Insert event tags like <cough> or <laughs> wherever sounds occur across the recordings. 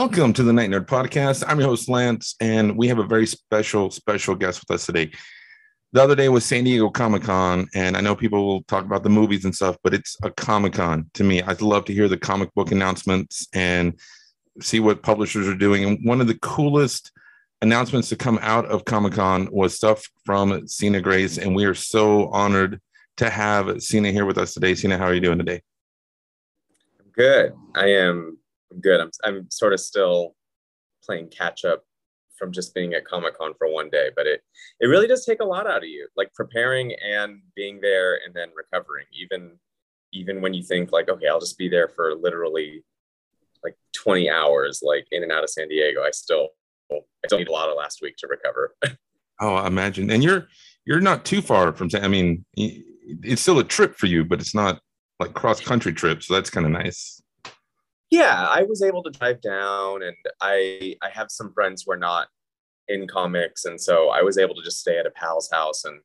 Welcome to the Night Nerd Podcast. I'm your host, Lance, and we have a very special, special guest with us today. The other day was San Diego Comic Con, and I know people will talk about the movies and stuff, but it's a Comic Con to me. I'd love to hear the comic book announcements and see what publishers are doing. And one of the coolest announcements to come out of Comic Con was stuff from Sina Grace, and we are so honored to have Sina here with us today. Sina, how are you doing today? Good. I am good. I'm I'm sort of still playing catch up from just being at Comic Con for one day, but it it really does take a lot out of you, like preparing and being there and then recovering. Even even when you think like, okay, I'll just be there for literally like 20 hours, like in and out of San Diego, I still I still need a lot of last week to recover. <laughs> oh, I imagine. And you're you're not too far from. I mean, it's still a trip for you, but it's not like cross country trip, so that's kind of nice yeah i was able to drive down and i i have some friends who are not in comics and so i was able to just stay at a pal's house and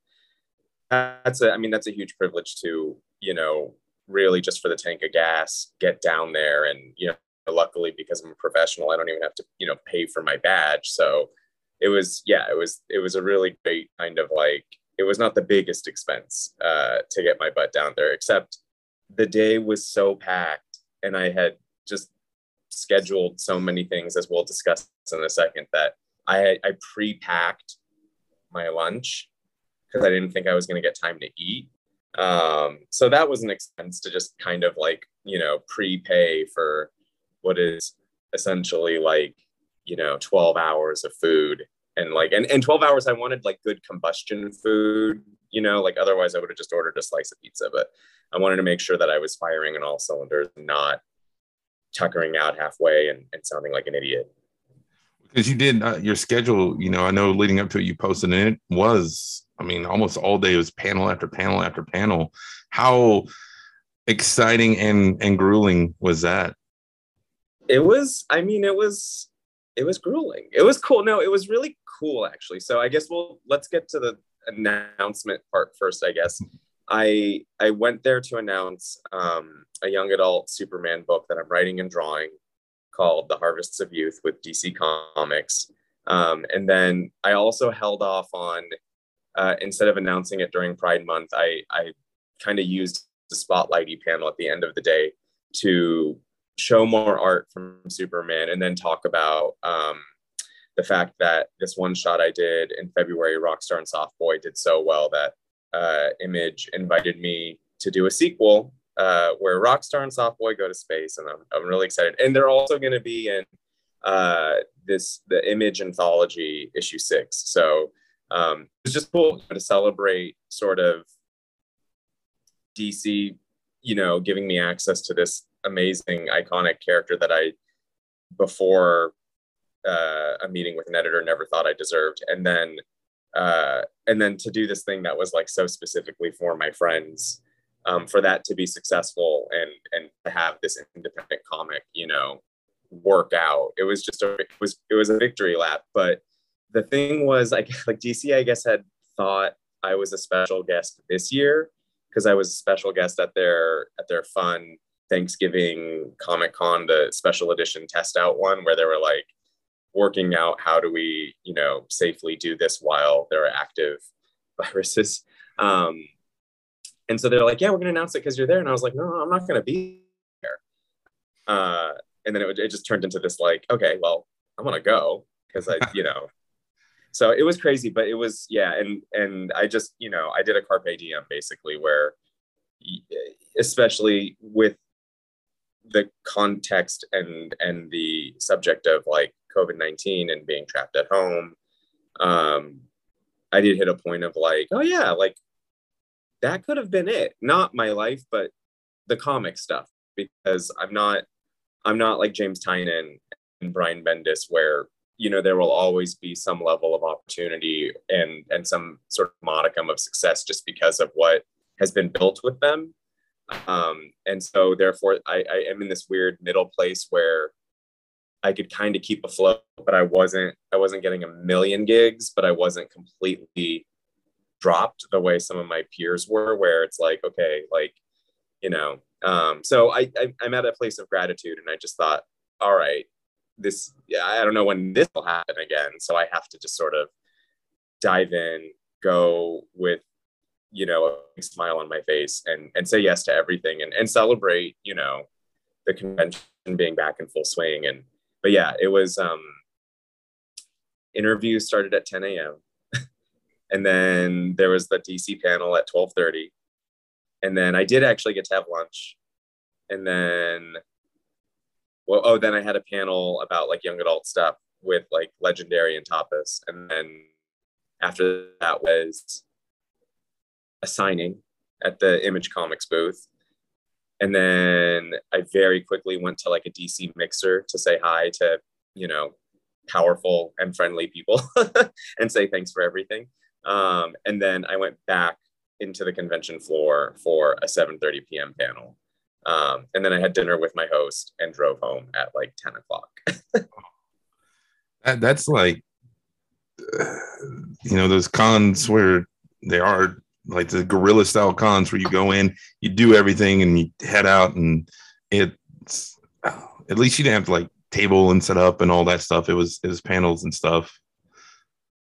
that's a i mean that's a huge privilege to you know really just for the tank of gas get down there and you know luckily because i'm a professional i don't even have to you know pay for my badge so it was yeah it was it was a really great kind of like it was not the biggest expense uh, to get my butt down there except the day was so packed and i had just scheduled so many things as we'll discuss in a second that I, I pre-packed my lunch because I didn't think I was going to get time to eat. Um, so that was an expense to just kind of like, you know, prepay for what is essentially like, you know, 12 hours of food and like, and, and 12 hours, I wanted like good combustion food, you know, like otherwise I would have just ordered a slice of pizza, but I wanted to make sure that I was firing on all cylinders, not tuckering out halfway and, and sounding like an idiot. Because you did uh, your schedule, you know, I know leading up to it, you posted, and it was, I mean, almost all day it was panel after panel after panel. How exciting and and grueling was that? It was, I mean, it was, it was grueling. It was cool. No, it was really cool actually. So I guess we'll let's get to the announcement part first. I guess I I went there to announce um, a young adult Superman book that I'm writing and drawing called The Harvests of Youth with DC Comics. Um, and then I also held off on uh, instead of announcing it during Pride Month, I I kind of used the spotlighty panel at the end of the day to show more art from Superman and then talk about um, the fact that this one shot I did in February, Rockstar and Soft Boy, did so well that uh, Image invited me to do a sequel uh, where Rockstar and Softboy go to space, and I'm, I'm really excited. And they're also going to be in uh, this the Image anthology issue six. So um, it's just cool to celebrate sort of DC, you know, giving me access to this amazing, iconic character that I before uh, a meeting with an editor never thought I deserved, and then uh, and then to do this thing that was like so specifically for my friends um, for that to be successful and and to have this independent comic you know work out it was just a it was it was a victory lap. But the thing was <laughs> like like dc i guess had thought i was a special guest this year because i was a special guest at their at their fun thanksgiving comic con the special edition test out one where they were like working out how do we, you know, safely do this while there are active <laughs> viruses. Um, and so they're like, yeah, we're going to announce it because you're there. And I was like, no, I'm not going to be there. Uh, and then it, it just turned into this like, okay, well, I'm going to go because I, you know, <laughs> so it was crazy, but it was, yeah. And, and I just, you know, I did a carpe diem basically where, especially with the context and, and the subject of like COVID 19 and being trapped at home, um, I did hit a point of like, oh, yeah, like that could have been it. Not my life, but the comic stuff, because I'm not. I'm not like James Tynion and Brian Bendis, where you know there will always be some level of opportunity and and some sort of modicum of success just because of what has been built with them um, and so therefore I, I am in this weird middle place where I could kind of keep afloat, but I wasn't I wasn't getting a million gigs, but I wasn't completely dropped the way some of my peers were, where it's like, okay, like, you know, um, so I, I I'm at a place of gratitude and I just thought, all right, this yeah, I don't know when this will happen again. So I have to just sort of dive in, go with you know a smile on my face and and say yes to everything and, and celebrate you know the convention being back in full swing and but yeah it was um interviews started at 10 a.m <laughs> and then there was the dc panel at 12.30 and then i did actually get to have lunch. And then well oh then i had a panel about like young adult stuff with like legendary and tapas. And then after that was a signing at the image comics booth and then i very quickly went to like a dc mixer to say hi to you know powerful and friendly people <laughs> and say thanks for everything um, and then i went back into the convention floor for a 7.30 p.m panel um, and then I had dinner with my host and drove home at like 10 o'clock. <laughs> that, that's like, uh, you know, those cons where they are like the guerrilla style cons where you go in, you do everything and you head out and it's, at least you didn't have to like table and set up and all that stuff. It was, it was panels and stuff.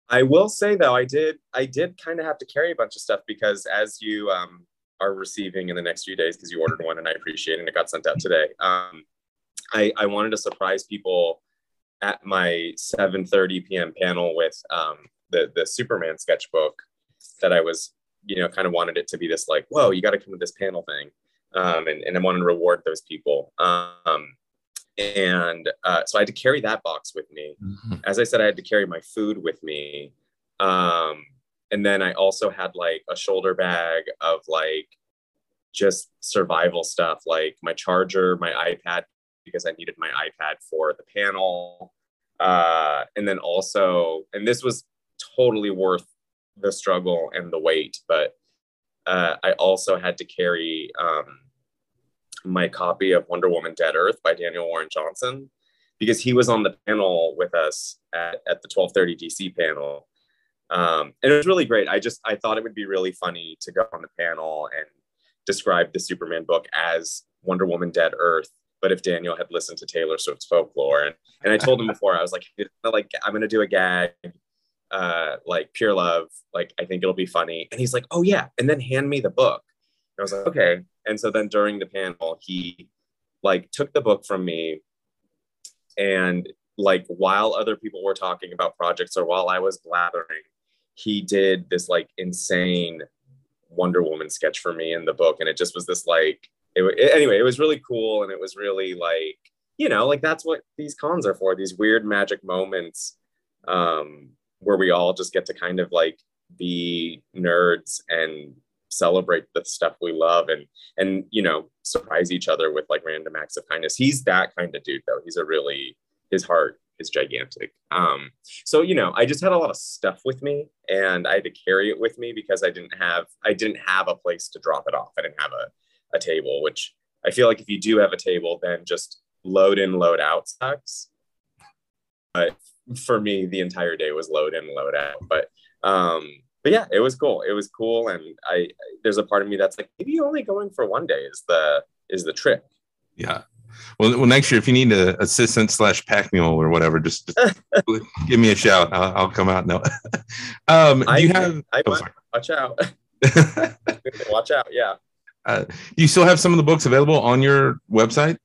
I will say though, I did, I did kind of have to carry a bunch of stuff because as you, um, are receiving in the next few days because you ordered one and I appreciate it and it got sent out today. Um, I, I wanted to surprise people at my 7:30 p.m. panel with um, the the Superman sketchbook that I was, you know, kind of wanted it to be this like, whoa, you got to come to this panel thing, um, and and I wanted to reward those people. Um, and uh, so I had to carry that box with me. Mm-hmm. As I said, I had to carry my food with me. Um, and then I also had like a shoulder bag of like just survival stuff, like my charger, my iPad, because I needed my iPad for the panel. Uh, and then also, and this was totally worth the struggle and the weight, but uh, I also had to carry um, my copy of Wonder Woman Dead Earth by Daniel Warren Johnson because he was on the panel with us at, at the 1230 DC panel um, and it was really great. I just I thought it would be really funny to go on the panel and describe the Superman book as Wonder Woman Dead Earth. But if Daniel had listened to Taylor Swift's folklore, and and I told him <laughs> before, I was like, like I'm gonna do a gag, uh, like pure love, like I think it'll be funny. And he's like, oh yeah, and then hand me the book. And I was like, okay. And so then during the panel, he like took the book from me and like while other people were talking about projects or while I was blathering, he did this like insane Wonder Woman sketch for me in the book, and it just was this like it, it, anyway. It was really cool, and it was really like you know like that's what these cons are for. These weird magic moments um, where we all just get to kind of like be nerds and celebrate the stuff we love and and you know surprise each other with like random acts of kindness he's that kind of dude though he's a really his heart is gigantic. Um, so you know, I just had a lot of stuff with me, and I had to carry it with me because I didn't have I didn't have a place to drop it off. I didn't have a, a table, which I feel like if you do have a table, then just load in, load out sucks. But for me, the entire day was load in, load out. But um, but yeah, it was cool. It was cool, and I there's a part of me that's like maybe only going for one day is the is the trick. Yeah, well, well, next year, if you need an assistant slash pack mule or whatever, just, just <laughs> give me a shout. I'll, I'll come out. No, <laughs> um, do you have? I, oh, watch out. <laughs> watch out. Yeah. Uh, do you still have some of the books available on your website?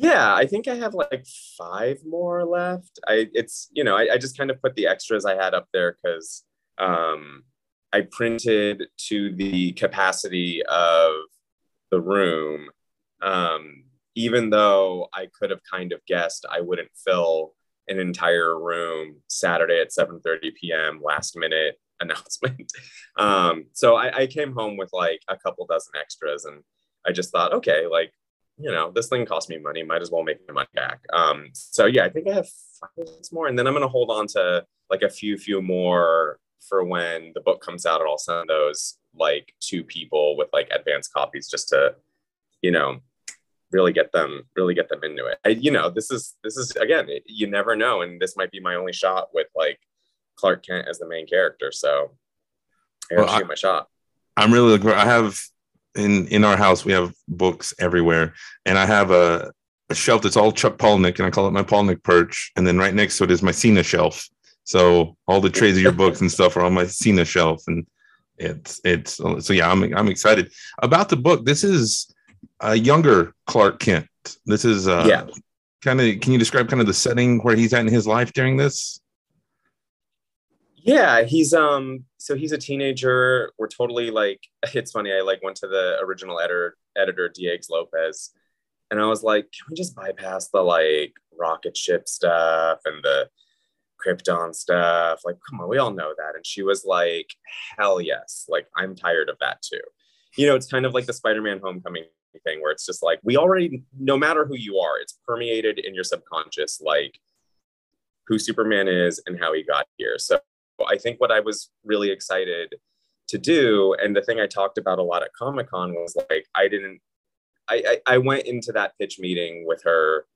Yeah, I think I have like five more left. I it's you know I, I just kind of put the extras I had up there because um, I printed to the capacity of the room. Um, even though I could have kind of guessed I wouldn't fill an entire room Saturday at 7:30 p.m. last minute <laughs> announcement. Um, so I, I, came home with like a couple dozen extras, and I just thought, okay, like you know, this thing cost me money, might as well make my money back. Um, so yeah, I think I have five more, and then I'm gonna hold on to like a few, few more for when the book comes out, and I'll send those like to people with like advanced copies just to, you know, really get them really get them into it I, you know this is this is again it, you never know and this might be my only shot with like clark kent as the main character so i gotta well, shoot my shot i'm really looking i have in in our house we have books everywhere and i have a a shelf that's all Chuck Palahniuk, and I call it my Palahniuk perch. And then right next to it is my Sina shelf. So all the trays of your books and stuff are on my Sina shelf, and it's it's so yeah. I'm I'm excited about the book. This is a younger Clark Kent. This is uh, Yeah. Kind of, can you describe kind of the setting where he's at in his life during this? Yeah, he's um so he's a teenager. We're totally like <laughs> it's funny. I like went to the original editor editor Diegues Lopez and I was like, can we just bypass the like rocket ship stuff and the Krypton stuff? Like, come on, we all know that. And she was like, hell yes. Like, I'm tired of that too. You know, it's kind of like the Spider-Man homecoming thing where it's just like we already no matter who you are, it's permeated in your subconscious, like who Superman is and how he got here. So I think what I was really excited to do, and the thing I talked about a lot at Comic Con was like, I didn't, I, I, I went into that pitch meeting with her,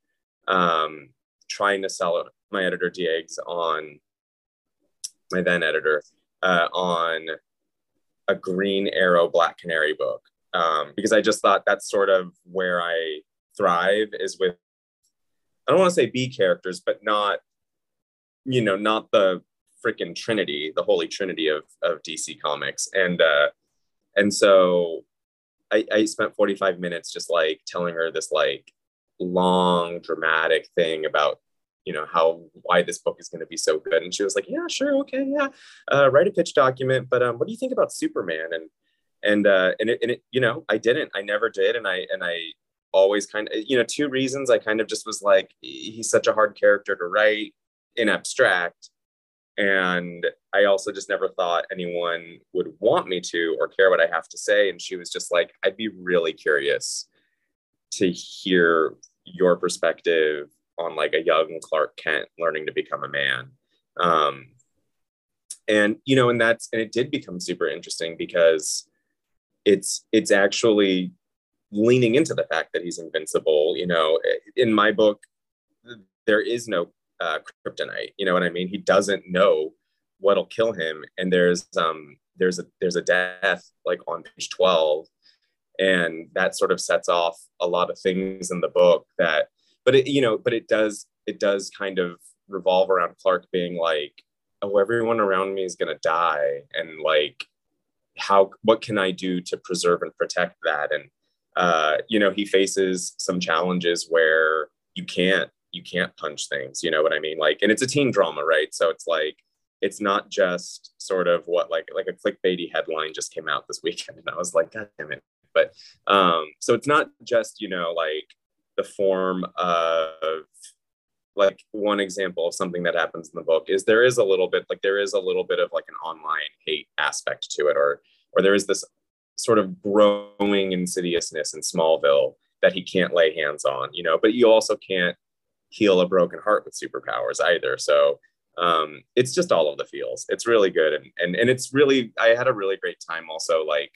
um, trying to sell my editor Diegues on my then editor uh, on a Green Arrow Black Canary book um, because I just thought that's sort of where I thrive is with I don't want to say B characters, but not you know not the freaking trinity the holy trinity of of dc comics. And uh and so I, I spent 45 minutes just like telling her this like long dramatic thing about you know how why this book is going to be so good. And she was like yeah sure okay yeah. Uh, write a pitch document but um what do you think about superman? And and uh and it, and it you know i didn't. I never did. And i and i always kind of you know two reasons. I kind of just was like he's such a hard character to write in abstract and i also just never thought anyone would want me to or care what i have to say. And she was just like i'd be really curious to hear your perspective on like a young clark kent learning to become a man. Um and you know and that's and it did become super interesting because it's it's actually leaning into the fact that he's invincible you know. In my book there is no uh, kryptonite. You know what I mean? He doesn't know what'll kill him, and there's um there's a there's a death like on page twelve, and that sort of sets off a lot of things in the book that, but it you know, but it does it does kind of revolve around Clark being like, oh, everyone around me is gonna die, and like, how what can I do to preserve and protect that? And uh, you know, he faces some challenges where you can't you can't punch things you know what i mean? Like and it's a teen drama right? So it's like it's not just sort of what like like a clickbaity headline just came out this weekend and i was like god damn it. But um so it's not just you know like the form of like one example of something that happens in the book is there is a little bit like there is a little bit of like an online hate aspect to it or or there is this sort of growing insidiousness in smallville that he can't lay hands on you know? But you also can't heal a broken heart with superpowers either. So um, it's just all of the feels. It's really good, and and and it's really I had a really great time also like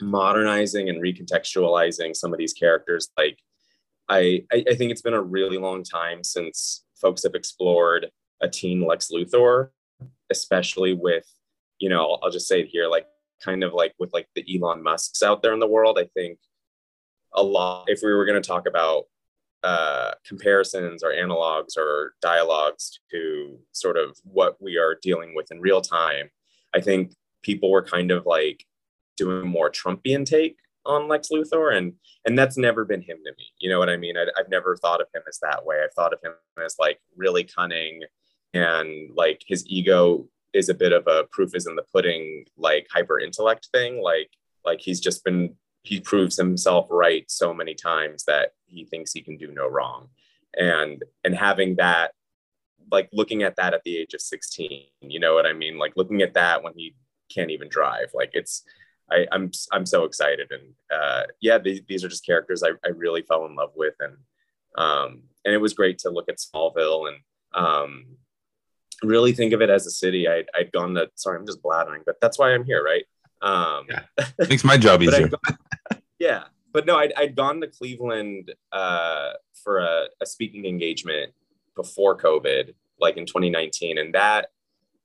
modernizing and recontextualizing some of these characters. Like I I, I think it's been a really long time since folks have explored a teen Lex Luthor, especially with you know I'll, I'll just say it here like kind of like with like the Elon Musks out there in the world. I think a lot if we were going to talk about uh, comparisons or analogs or dialogues to sort of what we are dealing with in real time, I think people were kind of like doing more Trumpian take on Lex Luthor, and and that's never been him to me. You know what I mean? I, I've never thought of him as that way. I've thought of him as like really cunning, and like his ego is a bit of a proof is in the pudding, like hyper intellect thing. Like like he's just been he proves himself right so many times that he thinks he can do no wrong. And and having that like looking at that at the age of 16 you know what i mean? Like looking at that when he can't even drive like it's I, I'm I'm so excited. And uh, yeah these, these are just characters I, I really fell in love with. And um, and it was great to look at Smallville and um, really think of it as a city. I, I'd gone to sorry I'm just blathering but that's why I'm here right um, yeah. <laughs> makes my job easier <laughs> yeah but no I'd, I'd gone to Cleveland uh, for a, a speaking engagement before COVID like in 2019 and that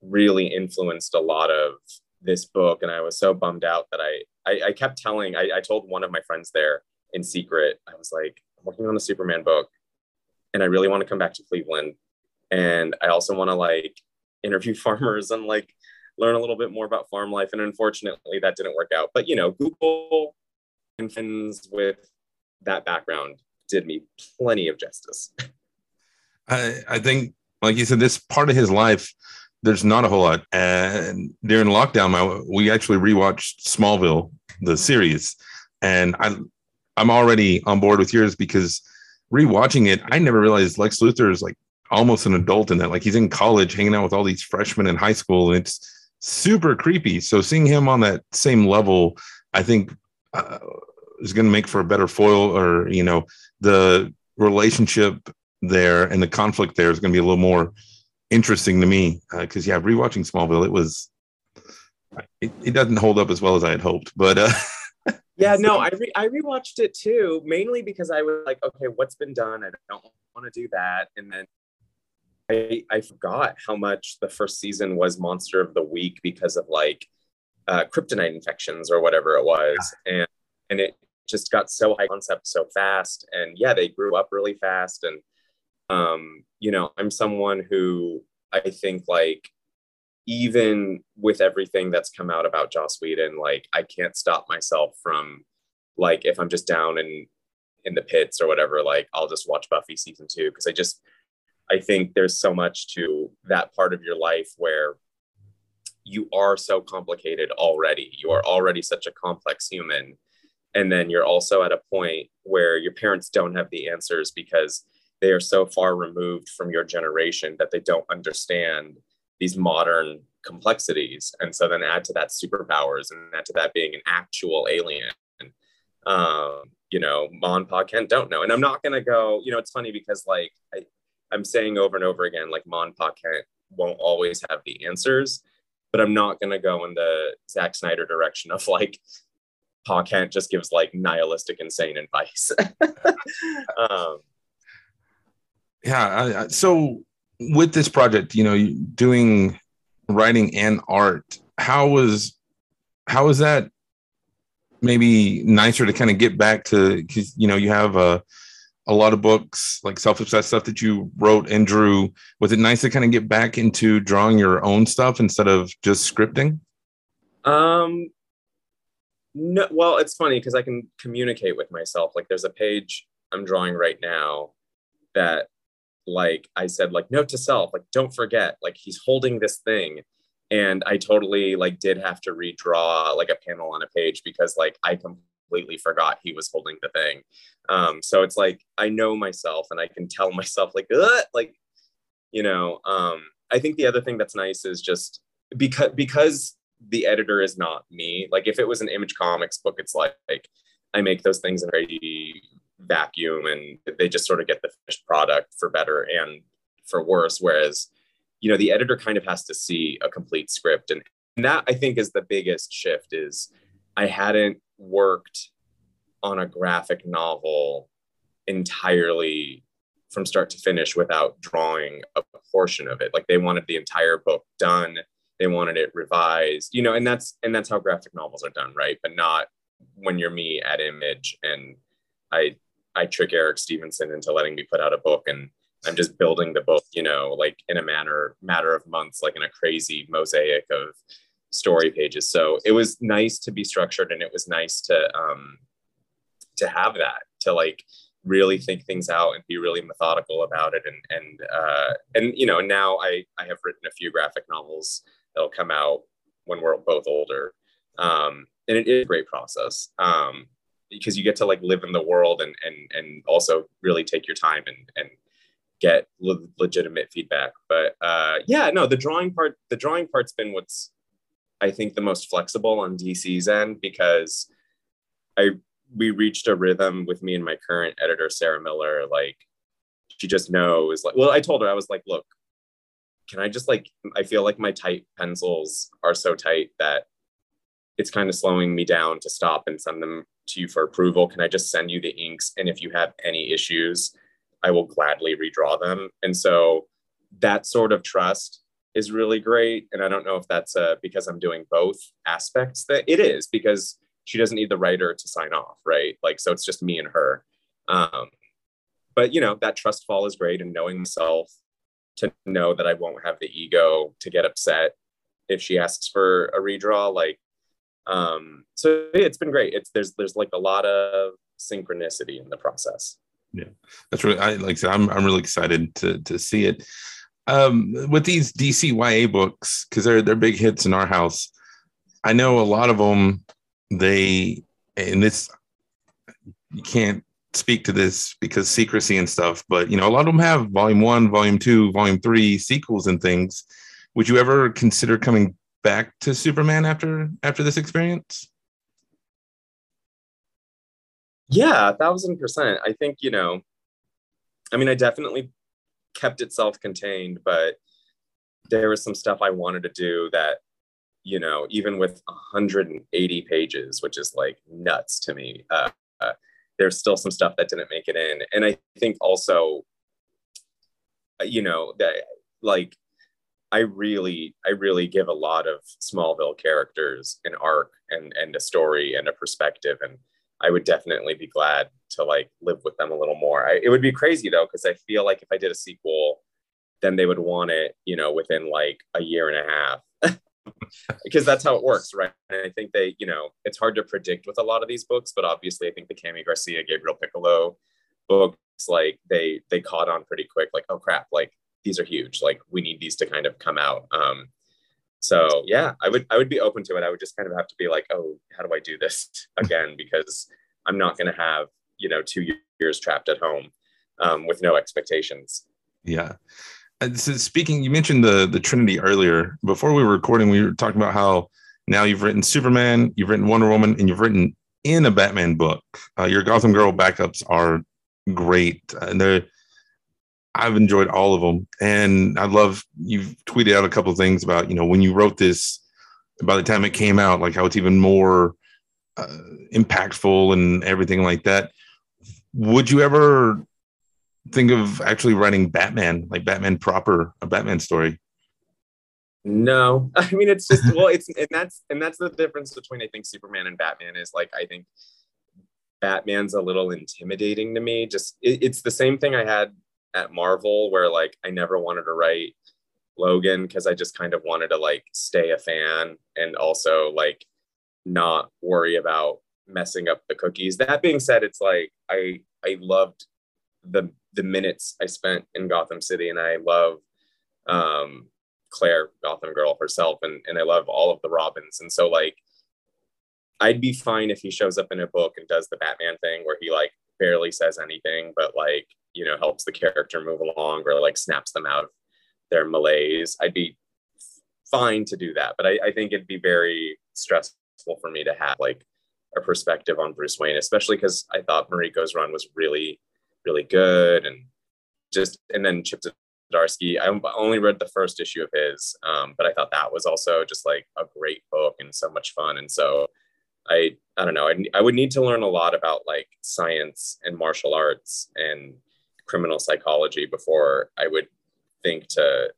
really influenced a lot of this book and i was so bummed out that i i, I kept telling I, I told one of my friends there in secret i was like I'm working on a Superman book and I really want to come back to Cleveland. And I also want to like interview <laughs> farmers and like learn a little bit more about farm life. And unfortunately, that didn't work out. But you know, Google and friends with that background did me plenty of justice. <laughs> I, I think, like you said, this part of his life, there's not a whole lot. And during lockdown, we actually rewatched Smallville, the series, and I, I'm already on board with yours because rewatching it, I never realized Lex Luthor is like almost an adult in that. Like he's in college, hanging out with all these freshmen in high school, and it's super creepy. So seeing him on that same level, I think uh, is going to make for a better foil, or you know, the relationship there and the conflict there is going to be a little more interesting to me because uh, yeah, rewatching Smallville, it was it, it, doesn't hold up as well as I had hoped, but. Uh, <laughs> yeah, no, I re- I rewatched it too, mainly because I was like, okay, what's been done? I don't want to do that, and then I, I forgot how much the first season was monster of the week because of like uh, kryptonite infections or whatever it was, and and it just got so high concept so fast, and yeah, they grew up really fast, and um, you know, I'm someone who I think like even with everything that's come out about Joss Whedon, like I can't stop myself from like if I'm just down in in the pits or whatever, like I'll just watch Buffy season two because I just I think there's so much to that part of your life where you are so complicated already. You are already such a complex human. And then you're also at a point where your parents don't have the answers because they are so far removed from your generation that they don't understand these modern complexities. And so then add to that superpowers and add to that being an actual alien. Um, you know, Mon Pa Kent don't know. And I'm not gonna go, you know, it's funny because like I, I'm saying over and over again, like Mon Kent won't always have the answers, but I'm not gonna go in the Zack Snyder direction of like Pa Kent just gives like nihilistic, insane advice. <laughs> um, yeah. I, so with this project, you know, doing writing and art, how was how was that maybe nicer to kind of get back to because you know you have a a lot of books like self-obsessed stuff that you wrote and drew. Was it nice to kind of get back into drawing your own stuff instead of just scripting? Um no well it's funny because i can communicate with myself. Like there's a page i'm drawing right now that like i said like note to self like don't forget like he's holding this thing. And i totally like did have to redraw like a panel on a page because like i completely forgot he was holding the thing. Um so it's like i know myself and i can tell <laughs> myself like like you know um i think the other thing that's nice is just because because the editor is not me like if it was an image comics book it's like, like i make those things in a vacuum and they just sort of get the finished product for better and for worse. Whereas you know the editor kind of has to see a complete script. And, and that i think is the biggest shift is i hadn't worked on a graphic novel entirely from start to finish without drawing a portion of it. Like they wanted the entire book done. They wanted it revised you know and that's and that's how graphic novels are done right? But not when you're me at image and i i trick eric Stephenson into letting me put out a book and i'm just building the book you know like in a manner matter of months like in a crazy mosaic of story pages. So it was nice to be structured and it was nice to um to have that to like really think things out and be really methodical about it. And and uh and you know now i i have written a few graphic novels that'll come out when we're both older. Um and it is a great process um because you get to like live in the world and and and also really take your time and and get le- legitimate feedback. But uh yeah no the drawing part the drawing part's been what's i think the most flexible on dc's end because i we reached a rhythm with me and my current editor sarah miller like she just knows like well i told her i was like look can i just like i feel like my tight pencils are so tight that it's kind of slowing me down to stop and send them to you for approval. Can i just send you the inks? And if you have any issues i will gladly redraw them. And so that sort of trust is really great. And i don't know if that's uh, because i'm doing both aspects that it is because she doesn't need the writer to sign off, right? Like, so it's just me and her. Um, but you know that trust fall is great and knowing myself to know that i won't have the ego to get upset if she asks for a redraw like um so it's been great. It's there's there's like a lot of synchronicity in the process. Yeah. That's really i like I said, i'm i'm really excited to to see it um with these dcya books because they're they're big hits in our house i know a lot of them they and this you can't speak to this because secrecy and stuff but you know a lot of them have volume one volume two volume three sequels and things would you ever consider coming back to Superman after after this experience? Yeah, a thousand percent. I think, you know, I mean, I definitely kept it self-contained, but there was some stuff I wanted to do that, you know, even with 180 pages, which is like nuts to me, uh, uh, there's still some stuff that didn't make it in. And I think also, you know, that like I really, I really give a lot of Smallville characters an arc and and a story and a perspective, and I would definitely be glad to like live with them a little more. I, it would be crazy though, because I feel like if I did a sequel, then they would want it, you know, within like a year and a half. <laughs> because that's how it works, right? And I think they, you know, it's hard to predict with a lot of these books, but obviously, I think the Kami Garcia, Gabriel Picolo books, like they they caught on pretty quick. Like, oh crap, like these are huge. Like we need these to kind of come out. Um, so yeah, I would I would be open to it. I would just kind of have to be like, oh, how do I do this <laughs> again? Because I'm not going to have you know two years trapped at home um, with no expectations. Yeah. And so speaking, you mentioned the the Trinity earlier. Before we were recording, we were talking about how now you've written Superman, you've written Wonder Woman, and you've written in a Batman book. Uh, your Gotham Girl backups are great, and they're I've enjoyed all of them, and I love you've tweeted out a couple of things about you know when you wrote this. By the time it came out, like how it's even more uh, impactful and everything like that. Would you ever think of actually writing Batman, like Batman proper, a Batman story? No, <laughs> I mean it's just <laughs> well, it's and that's and that's the difference between I think Superman and Batman is like I think Batman's a little intimidating to me. Just it, it's the same thing I had at Marvel where like I never wanted to write Logan because I just kind of wanted to like stay a fan and also like not worry about messing up the cookies. That being said, it's like I I loved the the minutes I spent in Gotham City and I love um Claire Gotham Girl herself and and I love all of the Robins and so like I'd be fine if he shows up in a book and does the Batman thing where he like barely says anything but like you know helps the character move along or like snaps them out of their malaise i'd be fine to do that but I, I think it'd be very stressful for me to have like a perspective on bruce wayne especially because i thought mariko's run was really really good and just and then chip Zdarsky. I only read the first issue of his, um, but I thought that was also just like a great book and so much fun. And so I, I don't know, I, I would need to learn a lot about like science and martial arts and criminal psychology before I would think to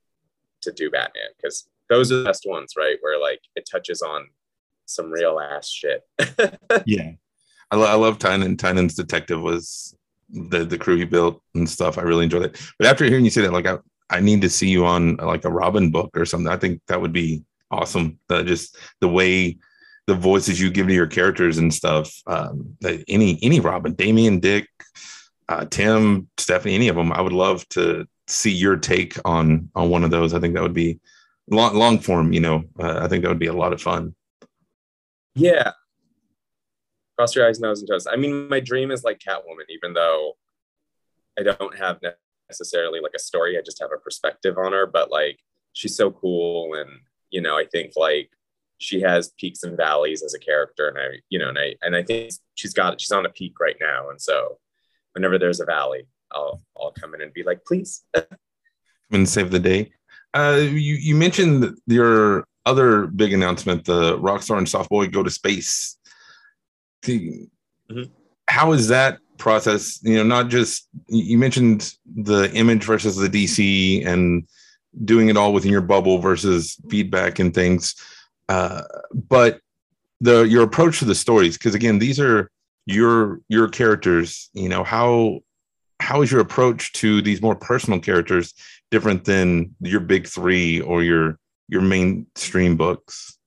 to do Batman because those are the best ones, right? Where like it touches on some real ass shit. <laughs> yeah, I, lo- I love Tynion. Tynion's detective was the the crew he built and stuff. I really enjoyed it. But after hearing you say that, like I I need to see you on like a Robin book or something. I think that would be awesome. Uh, just the way the voices you give to your characters and stuff. Um, that any any Robin, Damian, Dick, uh, Tim, Stephanie, any of them, I would love to see your take on on one of those. I think that would be long long form. You know, uh, I think that would be a lot of fun. Yeah. Cross your eyes, nose, and toes. I mean, my dream is like Catwoman, even though I don't have necessarily like a story. I just have a perspective on her. But like, she's so cool, and you know, I think like she has peaks and valleys as a character, and I, you know, and I and I think she's got she's on a peak right now, and so whenever there's a valley, I'll I'll come in and be like, please. come and save the day. Uh, you you mentioned your other big announcement, the Rockstar and Soft Boy go to space. Mm-hmm. How is that process? You know, not just you mentioned the image versus the DC and doing it all within your bubble versus feedback and things, uh, but the your approach to the stories because again these are your your characters you know how how is your approach to these more personal characters different than your big three or your your mainstream books?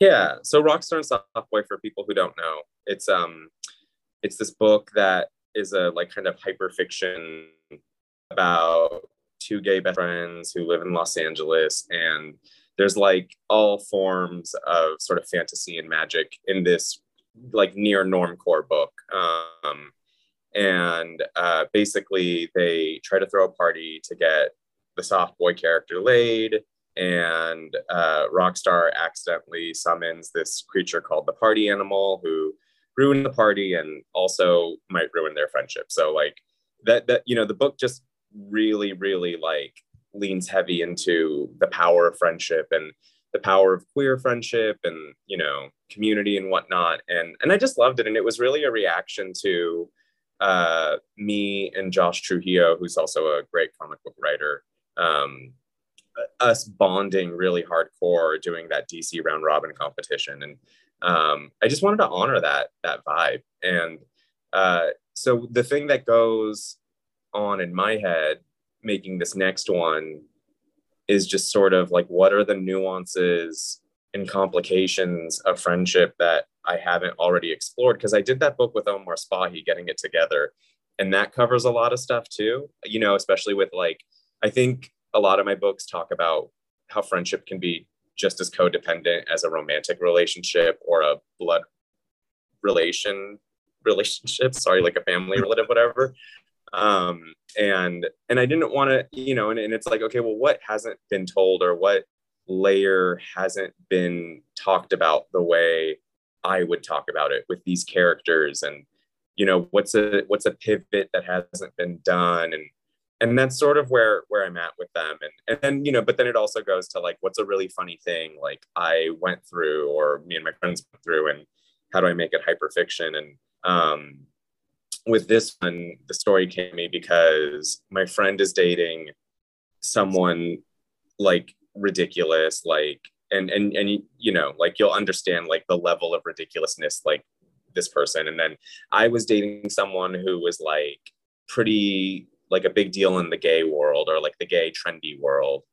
Yeah, so Rockstar and Softboy for people who don't know, it's um, it's this book that is a like kind of hyper fiction about two gay best friends who live in Los Angeles and there's like all forms of sort of fantasy and magic in this like near normcore book. Um, and uh, basically they try to throw a party to get the soft boy character laid and uh, rockstar accidentally summons this creature called the party animal who ruin the party and also might ruin their friendship. So like that that you know the book just really really like leans heavy into the power of friendship and the power of queer friendship and you know community and whatnot. And and i just loved it. And it was really a reaction to uh, me and josh trujillo who's also a great comic book writer um, us bonding really hardcore doing that dc round robin competition. And um, i just wanted to honor that that vibe. And uh, so the thing that goes on in my head making this next one is just sort of like what are the nuances and complications of friendship that I haven't already explored? Because I did that book with Omar Spahi getting it together and that covers a lot of stuff too you know especially with like I think a lot of my books talk about how friendship can be just as codependent as a romantic relationship or a blood relation relationship sorry like a family mm. relative whatever um, and and i didn't want to you know and, and it's like okay well what hasn't been told or what layer hasn't been talked about the way i would talk about it with these characters? And you know what's a what's a pivot that hasn't been done? And and that's sort of where where i'm at with them. And and then you know but then it also goes to like what's a really funny thing like i went through or me and my friends went through and how do i make it hyperfiction? And um with this one, the story came to me because my friend is dating someone like ridiculous, like and and and you know, like you'll understand like the level of ridiculousness, like this person. And then I was dating someone who was like pretty like a big deal in the gay world or like the gay trendy world.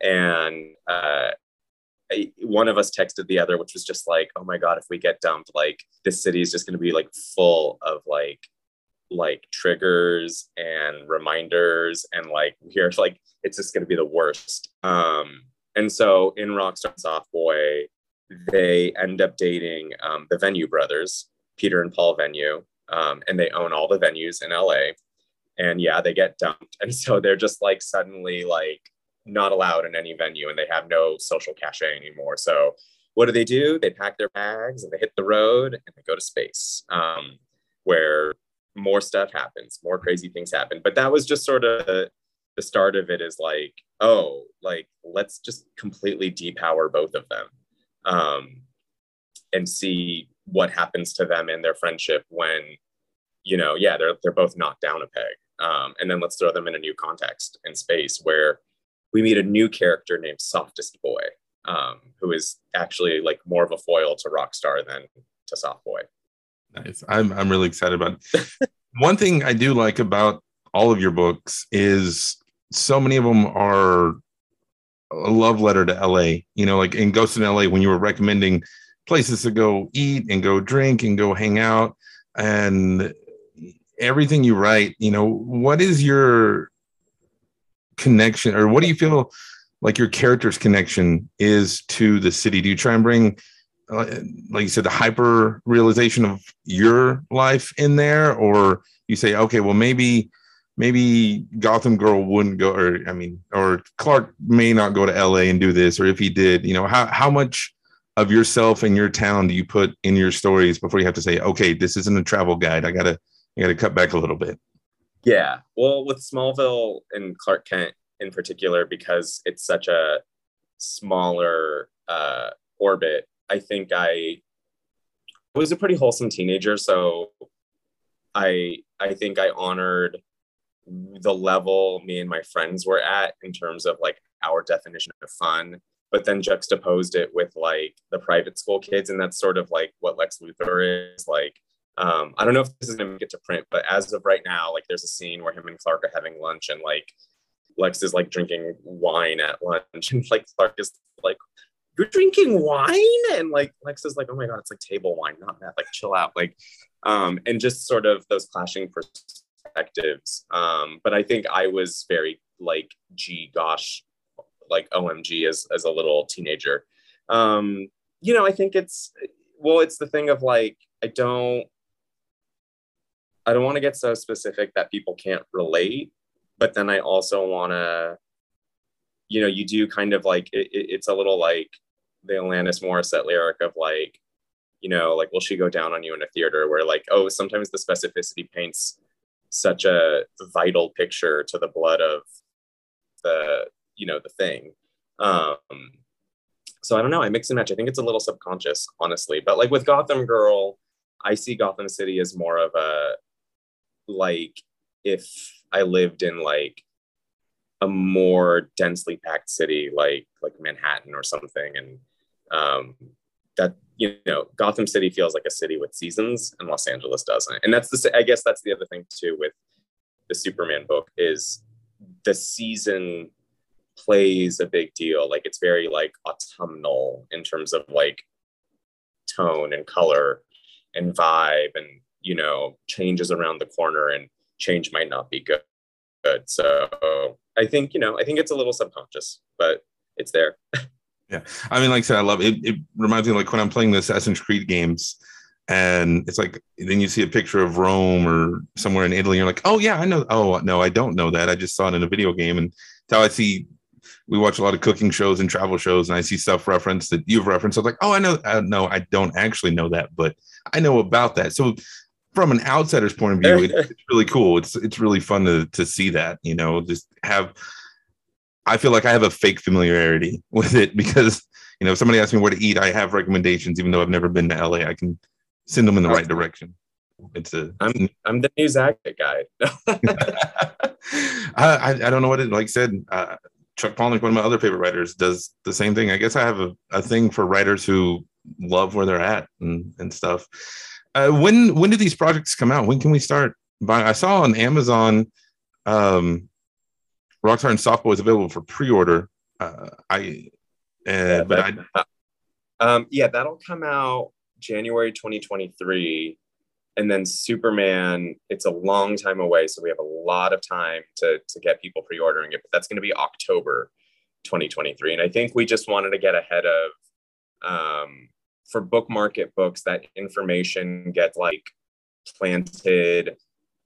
And uh one of us texted the other, which was just like, oh my God, if we get dumped, like this city is just going to be like full of like like triggers and reminders and like <laughs> we're like it's just going to be the worst. Um and so in rockstar soft boy they end up dating um, the venue brothers peter and paul venue um, and they own all the venues in la and yeah they get dumped. <laughs> And so they're just like suddenly like not allowed in any venue and they have no social cachet anymore. So what do they do? They pack their bags and they hit the road and they go to space um, where more stuff happens, more crazy things happen. But that was just sort of the, start of it is like, oh, like let's just completely depower both of them um, and see what happens to them in their friendship when, you know, yeah, they're, they're both knocked down a peg. Um, and then let's throw them in a new context and space where we meet a new character named Softest Boy, um, who is actually like more of a foil to Rockstar than to Soft Boy. Nice. I'm I'm really excited about it. One thing I do like about all of your books is so many of them are a love letter to LA. You know, like in Ghost in LA, when you were recommending places to go eat and go drink and go hang out and everything you write, you know, what is your connection or what do you feel like your character's connection is to the city? Do you try and bring like you said, the hyper realization of your life in there, or you say, okay, well, maybe, maybe Gotham Girl wouldn't go, or I mean, or Clark may not go to LA and do this, or if he did, you know, how how much of yourself and your town do you put in your stories before you have to say, okay, this isn't a travel guide. I gotta, I gotta cut back a little bit. Yeah, well, with Smallville and Clark Kent in particular, because it's such a smaller uh, orbit I think I was a pretty wholesome teenager, so I I think I honored the level me and my friends were at in terms of like our definition of fun, but then juxtaposed it with like the private school kids, and that's sort of like what Lex Luthor is like Um, I don't know if this is gonna get to print, but as of right now, like there's a scene where him and Clark are having lunch and like Lex is like drinking wine at lunch <laughs> and like Clark is like, You're drinking wine? And like Lex is like, Oh my god, it's like table wine, not that. Like chill out. Like um, and just sort of those clashing perspectives. Um, but I think I was very like, gee gosh, like OMG as as a little teenager. Um, you know, I think it's well, it's the thing of like, I don't I don't want to get so specific that people can't relate, but then I also want to, you know, you do kind of like it, it's a little like the Alanis Morissette lyric of like, you know, like will she go down on you in a theater where like, oh, sometimes the specificity paints such a vital picture to the blood of the, you know, the thing. Um, so I don't know. I mix and match. I think it's a little subconscious, honestly. But like with Gotham Girl, I see Gotham City as more of a like if I lived in like a more densely packed city like like Manhattan or something and um that you know Gotham City feels like a city with seasons and Los Angeles doesn't. And that's the I guess that's the other thing too with the Superman book is the season plays a big deal. Like it's very like autumnal in terms of like tone and color and vibe and you know changes around the corner and change might not be good good. So i think you know i think it's a little subconscious but it's there <laughs> yeah i mean like i said i love it it reminds me like when i'm playing the assassin's creed games and it's like then you see a picture of rome or somewhere in italy you're like oh yeah i know oh no i don't know that i just saw it in a video game and how i see we watch a lot of cooking shows and travel shows and i see stuff referenced that you've referenced i'm like oh i know uh, no i don't actually know that but i know about that so from an outsider's point of view, it's really cool. It's it's really fun to to see that. You know, just have. I feel like I have a fake familiarity <laughs> with it because you know if somebody asks me where to eat, I have recommendations, even though I've never been to LA. I can send them in the right direction. It's a. I'm I'm the news actor guy. <laughs> I, I don't know what it like. Said uh, Chuck Palahniuk, one of my other favorite writers, does the same thing. I guess I have a, a thing for writers who love where they're at and and stuff. Uh, when when do these projects come out? When can we start buying? I saw on Amazon, um, Rockstar and Softboy is available for pre-order. Uh, I, uh, yeah, but I, um, yeah, that'll come out January 2023, and then Superman. It's a long time away, so we have a lot of time to to get people pre-ordering it. But that's going to be October 2023, and I think we just wanted to get ahead of um, for book market books, that information gets like planted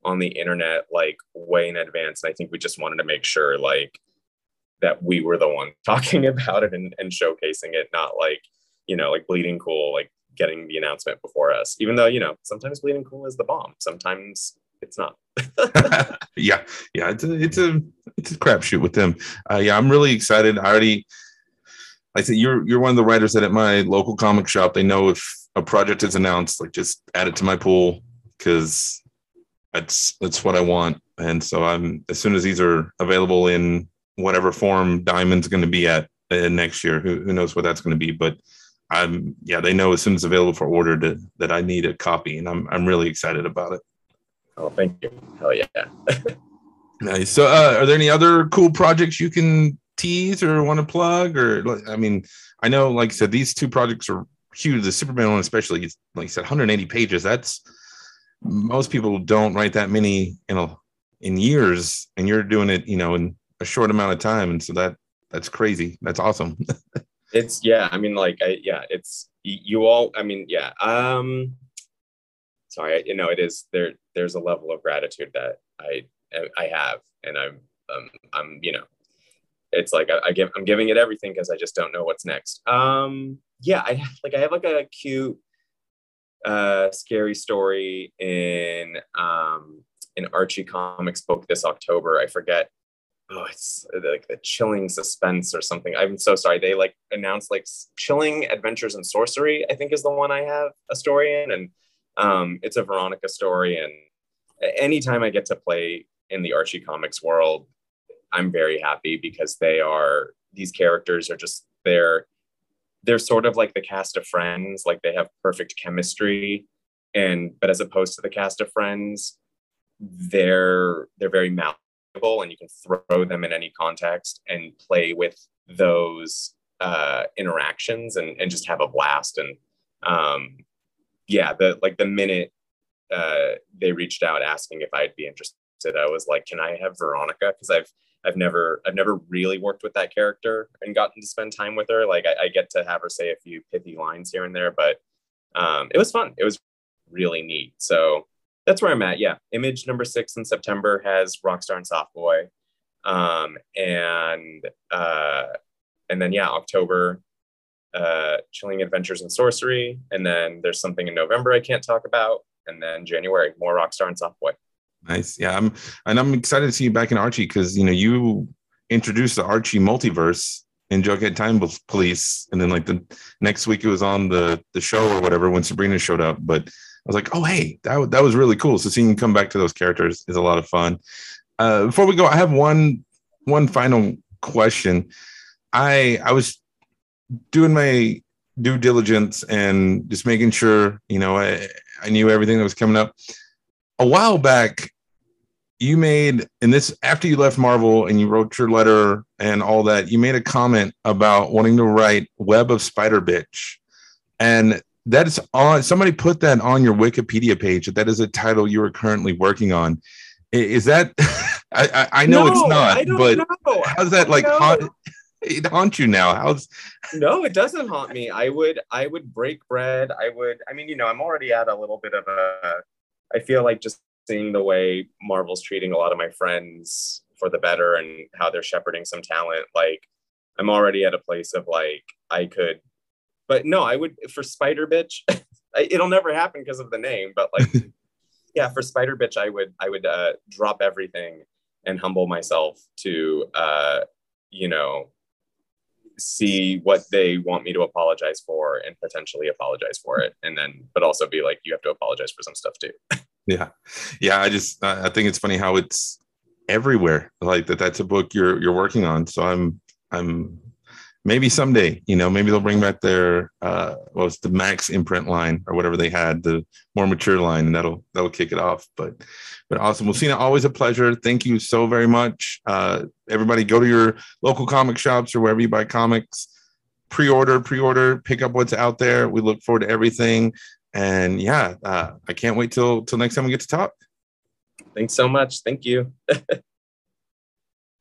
on the internet like way in advance. And I think we just wanted to make sure like that we were the one <laughs> talking about it and, and showcasing it, not like, you know, like bleeding cool, like getting the announcement before us, even though, you know, sometimes bleeding cool is the bomb. Sometimes it's not. <laughs> <laughs> yeah. Yeah. It's a, it's a, it's a crapshoot with them. Uh, yeah. I'm really excited. I already, I said you're you're one of the writers that at my local comic shop they know if a project is announced, like just add it to my pool because that's that's what I want. And so I'm as soon as these are available in whatever form Diamond's going to be at uh, next year, who, who knows what that's going to be, but I'm yeah they know as soon as available for order to, that I need a copy, and I'm I'm really excited about it. Oh, thank you. Hell yeah. <laughs> nice. So, uh, are there any other cool projects you can tease or want to plug? Or I mean, I know, like I said, these two projects are huge. The Superman one, especially, it's like I said, 180 pages. That's most people don't write that many in a in years, and you're doing it, you know, in a short amount of time, and so that that's crazy. That's awesome. <laughs> it's yeah. I mean, like, I, yeah, it's you all. I mean, yeah. Um, sorry, you know, it is there. There's a level of gratitude that I I have, and I'm um, I'm you know it's like I, I give I'm giving it everything because I just don't know what's next. Um, yeah, I like I have like a cute, uh, scary story in um in Archie Comics book this October. I forget. Oh, it's like the chilling suspense or something. I'm so sorry. They like announced like chilling adventures in sorcery. I think is the one I have a story in, and um, it's a Veronica story. And anytime I get to play in the Archie Comics world, I'm very happy because they are these characters are just they're they're sort of like the cast of friends like they have perfect chemistry and but as opposed to the cast of Friends, they're they're very malleable, and you can throw them in any context and play with those uh, interactions and and just have a blast. And um, yeah, the like the minute uh, they reached out asking if I'd be interested, I was like, "Can I have Veronica?" Because I've I've never I've never really worked with that character and gotten to spend time with her. Like I, I get to have her say a few pithy lines here and there, but um, it was fun. It was really neat. So that's where I'm at. Yeah, Image number six in September has Rockstar and Soft Boy, um, and uh, and then yeah, October, uh, Chilling Adventures in Sorcery, and then there's something in November I can't talk about, and then January more Rockstar and Soft Boy. Nice. Yeah, I'm and I'm excited to see you back in Archie because you know you introduced the Archie multiverse in Jughead Time Police, and then like the next week it was on the the show or whatever when Sabrina showed up. But I was like, oh hey, that that was really cool. So seeing you come back to those characters is a lot of fun. Uh, before we go, I have one one final question. I I was doing my due diligence and just making sure you know I I knew everything that was coming up. A while back, you made in this after you left Marvel and you wrote your letter and all that, you made a comment about wanting to write Web of Spider Bitch. And that is on somebody put that on your Wikipedia page. That is a title you are currently working on. Is that <laughs> I, I, know no, it's not, but know. how's that like haunt, <laughs> it haunt you now? How's no, it doesn't haunt me. I would I would break bread. I would I mean, you know, I'm already at a little bit of a I feel like just seeing the way Marvel's treating a lot of my friends for the better and how they're shepherding some talent, like I'm already at a place of like I could, but no, I would for Spider Bitch. <laughs> it'll never happen because of the name, but like, <laughs> yeah, for Spider Bitch, I would I would uh, drop everything and humble myself to, uh, you know, see what they want me to apologize for and potentially apologize for it, and then but also be like, you have to apologize for some stuff too. <laughs> yeah. Yeah i just i think it's funny how it's everywhere like that that's a book you're you're working on. So i'm i'm maybe someday you know maybe they'll bring back their uh what was the max imprint line or whatever they had the more mature line and that'll that'll kick it off. But but awesome. Well Sina always a pleasure. Thank you so very much. Uh everybody go to your local comic shops or wherever you buy comics. Pre-order pre-order. Pick up what's out there. We look forward to everything and yeah, uh, I can't wait till till next time we get to talk. Thanks so much. Thank you. <laughs>